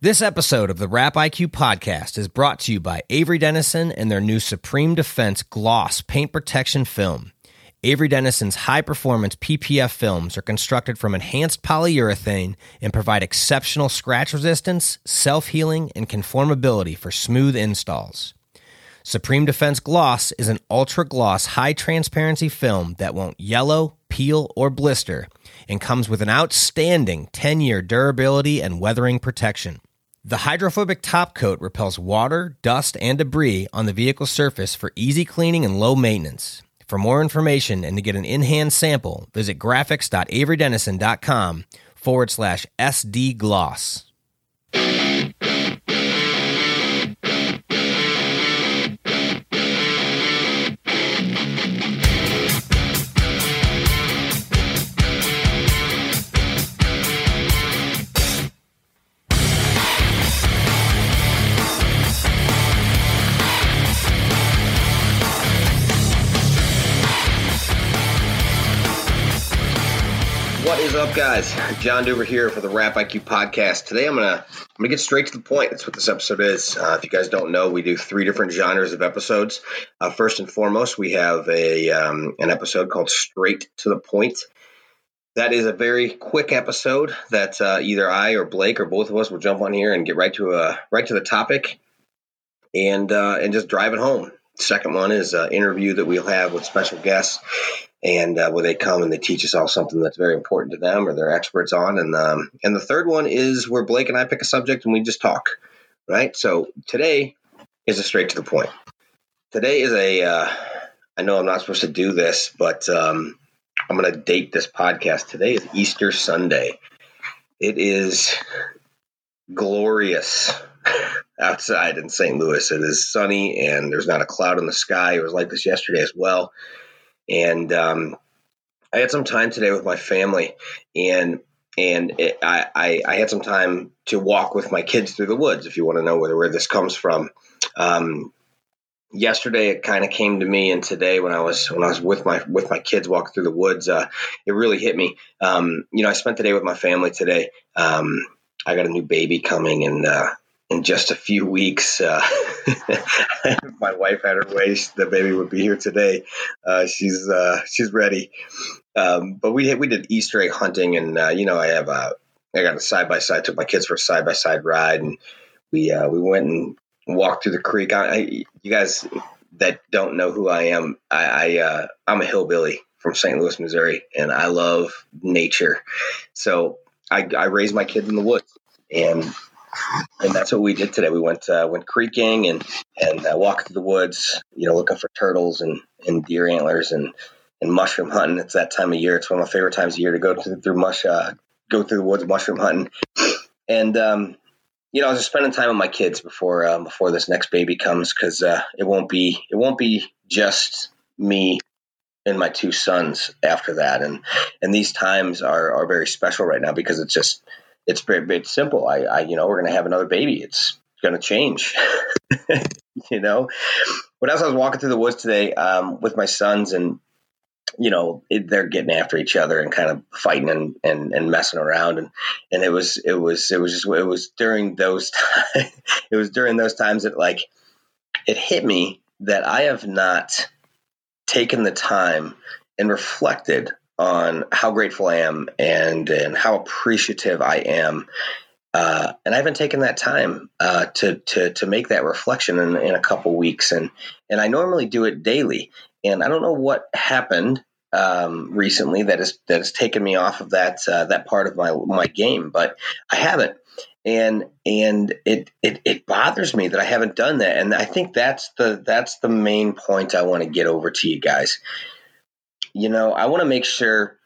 This episode of the Wrap IQ podcast is brought to you by Avery Dennison and their new Supreme Defense Gloss Paint Protection Film. Avery Dennison's high performance PPF films are constructed from enhanced polyurethane and provide exceptional scratch resistance, self healing, and conformability for smooth installs. Supreme Defense Gloss is an ultra gloss high transparency film that won't yellow, peel, or blister and comes with an outstanding 10 year durability and weathering protection. The hydrophobic top coat repels water, dust, and debris on the vehicle surface for easy cleaning and low maintenance. For more information and to get an in hand sample, visit graphics.averydennison.com forward slash SD gloss. Up, guys? John Duever here for the Wrap IQ podcast. Today, I'm gonna I'm gonna get straight to the point. That's what this episode is. Uh, if you guys don't know, we do three different genres of episodes. Uh, first and foremost, we have a um, an episode called Straight to the Point. That is a very quick episode that uh, either I or Blake or both of us will jump on here and get right to a right to the topic, and uh, and just drive it home. Second one is an interview that we'll have with special guests and uh, where they come and they teach us all something that's very important to them or they're experts on. And um, and the third one is where Blake and I pick a subject and we just talk, right? So today is a straight to the point. Today is a. Uh, I know I'm not supposed to do this, but um, I'm going to date this podcast. Today is Easter Sunday. It is glorious outside in St. Louis. It is sunny and there's not a cloud in the sky. It was like this yesterday as well and um, I had some time today with my family, and and it, I, I, I had some time to walk with my kids through the woods. If you want to know where where this comes from, um, yesterday it kind of came to me, and today when I was when I was with my with my kids walking through the woods, uh, it really hit me. Um, you know, I spent the day with my family today. Um, I got a new baby coming, and uh, in just a few weeks. Uh, my wife had her way; the baby would be here today. Uh, she's uh, she's ready. Um, but we we did Easter egg hunting, and uh, you know I have a I got a side by side. Took my kids for a side by side ride, and we uh, we went and walked through the creek. I, I, you guys that don't know who I am, I, I uh, I'm a hillbilly from St. Louis, Missouri, and I love nature. So I, I raised my kids in the woods, and and that's what we did today. We went uh, went creeking and and uh, walked through the woods, you know, looking for turtles and, and deer antlers and and mushroom hunting. It's that time of year. It's one of my favorite times of year to go to, through mush uh, go through the woods mushroom hunting. And um, you know, I was just spending time with my kids before uh, before this next baby comes because uh, it won't be it won't be just me and my two sons after that. And and these times are are very special right now because it's just it's very it's simple. I, I you know we're going to have another baby. It's going to change. you know, but as I was walking through the woods today um, with my sons and you know it, they're getting after each other and kind of fighting and, and, and messing around and and it was it was it was just it was during those times it was during those times that like it hit me that I have not taken the time and reflected on how grateful I am and and how appreciative I am. Uh, and I haven't taken that time uh, to to to make that reflection in, in a couple weeks, and and I normally do it daily. And I don't know what happened um, recently that has that has taken me off of that uh, that part of my my game, but I haven't. And and it, it it bothers me that I haven't done that, and I think that's the that's the main point I want to get over to you guys you know, I want to make sure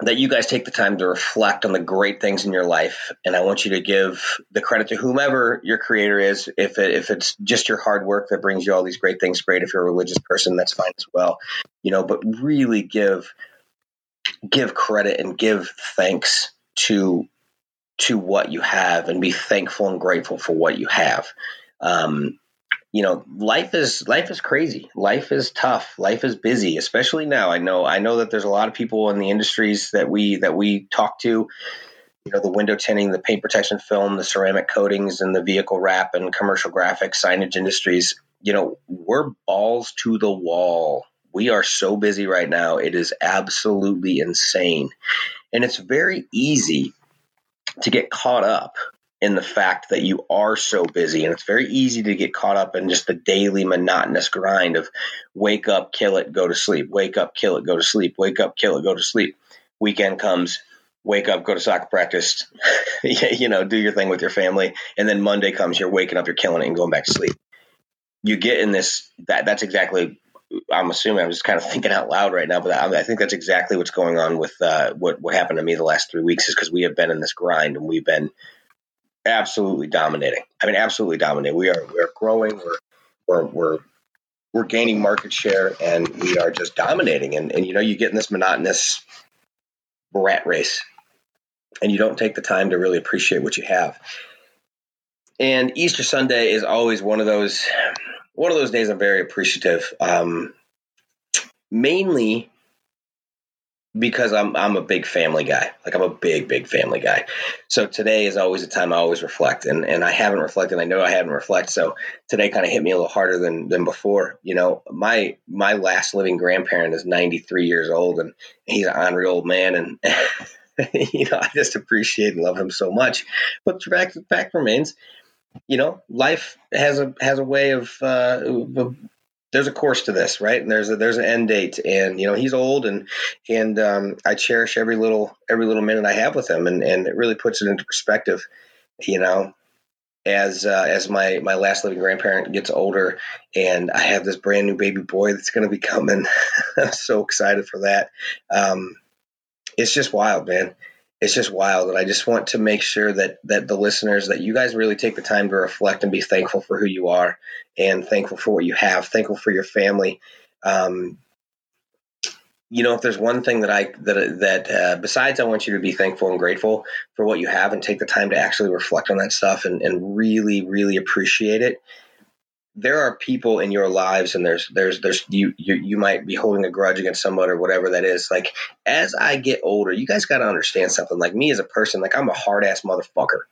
that you guys take the time to reflect on the great things in your life and i want you to give the credit to whomever your creator is. If, it, if it's just your hard work that brings you all these great things great. If you're a religious person that's fine as well you know but really give give credit and give thanks to to what you have and be thankful and grateful for what you have. Um, you know life is life is crazy life is tough life is busy especially now i know i know that there's a lot of people in the industries that we that we talk to you know the window tinting, the paint protection film, the ceramic coatings, and the vehicle wrap and commercial graphics, signage industries. You know, we're balls to the wall. We are so busy right now. It is absolutely insane. And it's very easy to get caught up in the fact that you are so busy. And it's very easy to get caught up in just the daily monotonous grind of wake up, kill it, go to sleep, wake up, kill it, go to sleep, wake up, kill it, go to sleep. Weekend comes, wake up, go to soccer practice, you know, do your thing with your family. And then Monday comes, you're waking up, you're killing it and going back to sleep. You get in this, that that's exactly I'm assuming I'm just kind of thinking out loud right now, but I, I think that's exactly what's going on with uh, what what happened to me the last three weeks is because we have been in this grind and we've been absolutely dominating. I mean, absolutely dominating. We are we are growing. We're we're we're we're gaining market share and we are just dominating. And and you know, you get in this monotonous rat race, and you don't take the time to really appreciate what you have. And Easter Sunday is always one of those one of those days I'm very appreciative. Um, mainly because I'm I'm a big family guy. Like I'm a big big family guy. So today is always a time I always reflect, and and I haven't reflected. I know I haven't reflected. So today kind of hit me a little harder than than before. You know, my my last living grandparent is 93 years old, and he's an honorary old man, and. you know, I just appreciate and love him so much. But the fact, the fact remains, you know, life has a has a way of, uh, of there's a course to this, right? And there's a, there's an end date, and you know he's old, and and um, I cherish every little every little minute I have with him, and and it really puts it into perspective, you know. As uh, as my my last living grandparent gets older, and I have this brand new baby boy that's going to be coming, I'm so excited for that. Um, it's just wild, man it's just wild and i just want to make sure that that the listeners that you guys really take the time to reflect and be thankful for who you are and thankful for what you have thankful for your family. Um, you know if there's one thing that i that that uh, besides i want you to be thankful and grateful for what you have and take the time to actually reflect on that stuff and, and really really appreciate it there are people in your lives and there's there's there's you, you you might be holding a grudge against someone or whatever that is. Like as i get older you guys got to understand something. Like me as a person like i'm a hard ass motherfucker.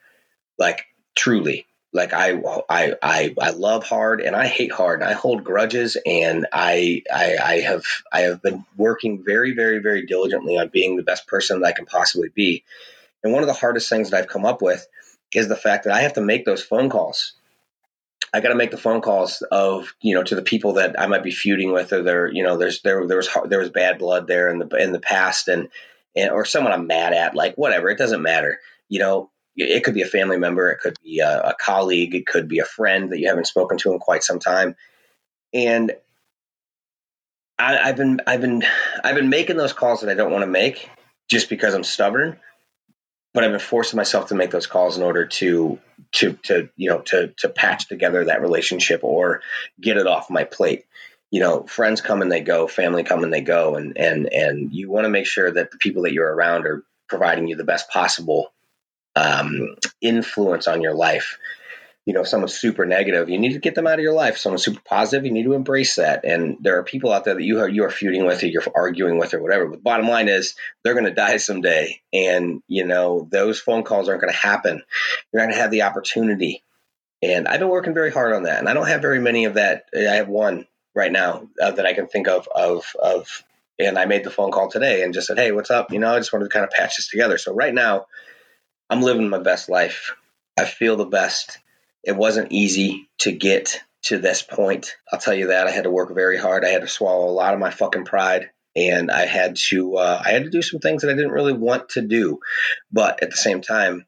Like truly. Like I, I i i love hard and i hate hard and i hold grudges and I, I i have i have been working very very very diligently on being the best person that i can possibly be. And one of the hardest things that i've come up with is the fact that i have to make those phone calls I got to make the phone calls of you know to the people that I might be feuding with, or there you know there's there there was there was bad blood there in the in the past, and and or someone I'm mad at, like whatever, it doesn't matter. You know, it could be a family member, it could be a, a colleague, it could be a friend that you haven't spoken to in quite some time, and I, I've been I've been I've been making those calls that I don't want to make just because I'm stubborn but I've been forcing myself to make those calls in order to to to you know to to patch together that relationship or get it off my plate. You know, friends come and they go, family come and they go, and and and you want to make sure that the people that you're around are providing you the best possible um, influence on your life you know someone's super negative you need to get them out of your life. Someone's super positive you need to embrace that. And there are people out there that you are you are feuding with or you're arguing with or whatever. But bottom line is they're going to die someday. And you know those phone calls aren't going to happen. You're not going to have the opportunity. And i've been working very hard on that. And i don't have very many of that. I have one right now uh, that i can think of of of and i made the phone call today and just said hey what's up? You know i just wanted to kind of patch this together. So right now i'm living my best life. I feel the best it wasn't easy to get to this point. I'll tell you that I had to work very hard. I had to swallow a lot of my fucking pride and I had to uh, I had to do some things that I didn't really want to do. But at the same time,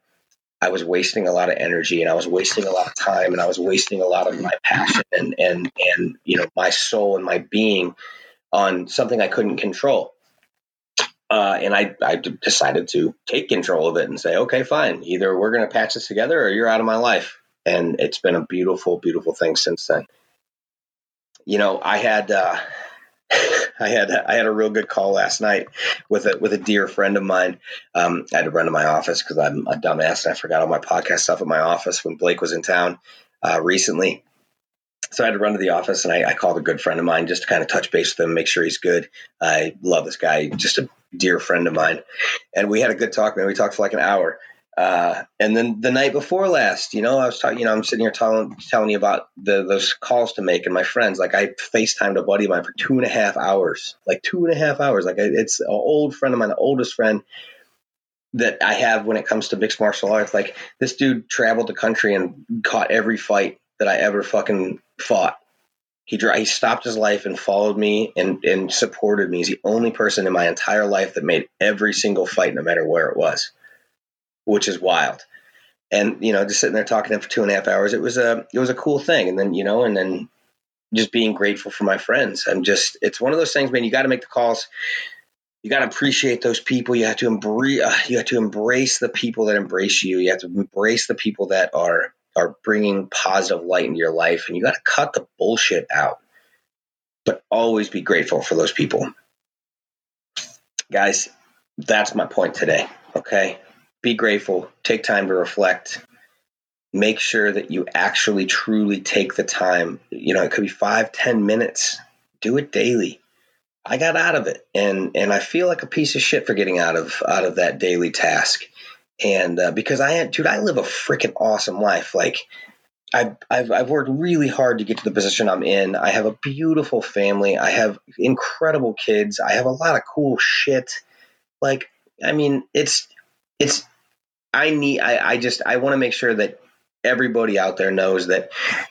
I was wasting a lot of energy and I was wasting a lot of time and I was wasting a lot of my passion and and and you know my soul and my being on something I couldn't control. Uh, and I, I decided to take control of it and say, okay, fine. Either we're going to patch this together or you're out of my life and it's been a beautiful, beautiful thing since then. You know, I had uh, I had I had a real good call last night with a with a dear friend of mine. Um, I had to run to my office because I'm a dumbass and I forgot all my podcast stuff at my office when Blake was in town uh, recently. So I had to run to the office and I, I, called a good friend of mine just to kind of touch base with him, make sure he's good. I love this guy, just a dear friend of mine. And we had a good talk, man. We talked for like an hour Uh, and then the night before last, you know, I was talking, you know, I'm sitting here telling, telling you about the, those calls to make and my friends, like I FaceTimed a buddy of mine for two and a half hours, like two and a half hours. Like it's an old friend of mine, the oldest friend that I have when it comes to mixed martial arts. Like this dude traveled the country and caught every fight that I ever fucking fought. He, he stopped his life and followed me and, and supported me. He's the only person in my entire life that made every single fight, no matter where it was which is wild. And you know, just sitting there talking to him for two and a half hours, it was a it was a cool thing. And then you know, and then just being grateful for my friends. I'm just it's one of those things, man. You got to make the calls. You got to appreciate those people. You have to embrace. Uh, you have to embrace the people that embrace you. You have to embrace the people that are are bringing positive light into your life, and you got to cut the bullshit out. But always be grateful for those people, guys. That's my point today. Okay, be grateful, take time to reflect, make sure that you actually truly take the time. You know, it could be five, ten minutes. Do it daily. I got out of it, and and I feel like a piece of shit for getting out of out of that daily task. And uh, because I, dude, I live a freaking awesome life. Like I've, I've I've worked really hard to get to the position I'm in. I have a beautiful family. I have incredible kids. I have a lot of cool shit. Like, I mean, it's it's I need I, I just I want to make sure that everybody out there knows that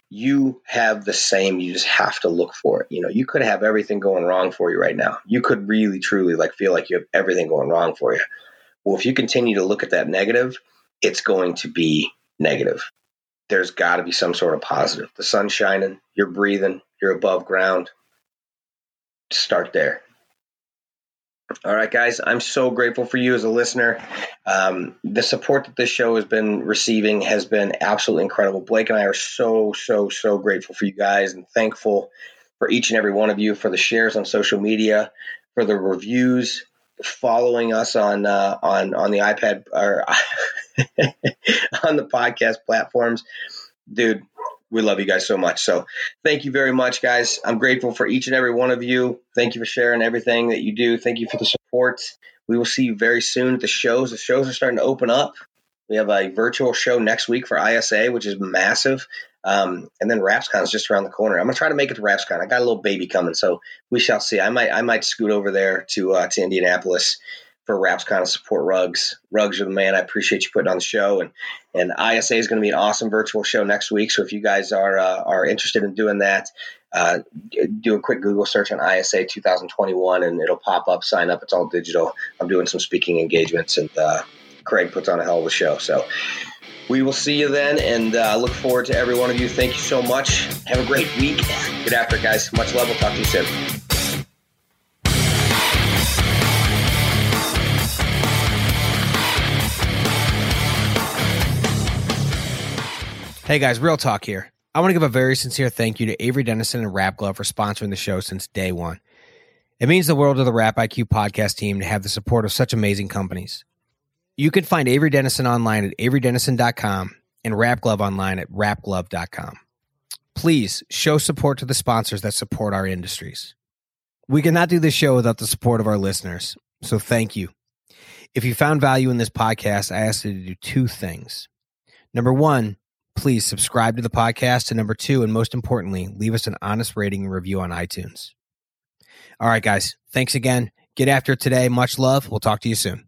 you have the same you just have to look for it. You know you could have everything going wrong for you right now. You could really truly like feel like you have everything going wrong for you. Well if you continue to look at that negative it's going to be negative. There's got to be some sort of positive. The sun's shining you're breathing you're above ground. Start there all right, guys, I'm so grateful for you as a listener. Um, the support that this show has been receiving has been absolutely incredible. Blake and I are so, so, so grateful for you guys and thankful for each and every one of you for the shares on social media, for the reviews, following us on uh, on on the iPad or on the podcast platforms. Dude, we love you guys so much. So thank you very much, guys. I'm grateful for each and every one of you. Thank you for sharing everything that you do. Thank you for the support. We will see you very soon at the shows. The shows are starting to open up. We have a virtual show next week for ISA, which is massive. Um, and then WrapsCon is just around the corner. I'm gonna try to make it to WrapsCon. I got a little baby coming, so we shall see. I might I might scoot over there to uh, to Indianapolis for Raps kind of support Rugs. Rugs are the man. I appreciate you putting on the show, and and ISA is going to be an awesome virtual show next week. So if you guys are uh, are interested in doing that, uh, do a quick Google search on ISA 2021, and it'll pop up. Sign up. It's all digital. I'm doing some speaking engagements, and uh, Craig puts on a hell of a show. So. We will see you then and uh, look forward to every one of you. Thank you so much. Have a great week. Get after it, guys. Much love. We'll talk to you soon. Hey guys, real talk here. I want to give a very sincere thank you to Avery Dennison and Wrapglove for sponsoring the show since day one. It means the world to the Wrap IQ podcast team to have the support of such amazing companies. You can find Avery Dennison online at averydennison.com and Wrapglove online at wrapglove.com. Please show support to the sponsors that support our industries. We cannot do this show without the support of our listeners, so thank you. If you found value in this podcast, I ask you to do two things. Number one, please subscribe to the podcast. And number two, and most importantly, leave us an honest rating and review on iTunes. All right, guys. Thanks again. Get after today. Much love. We'll talk to you soon.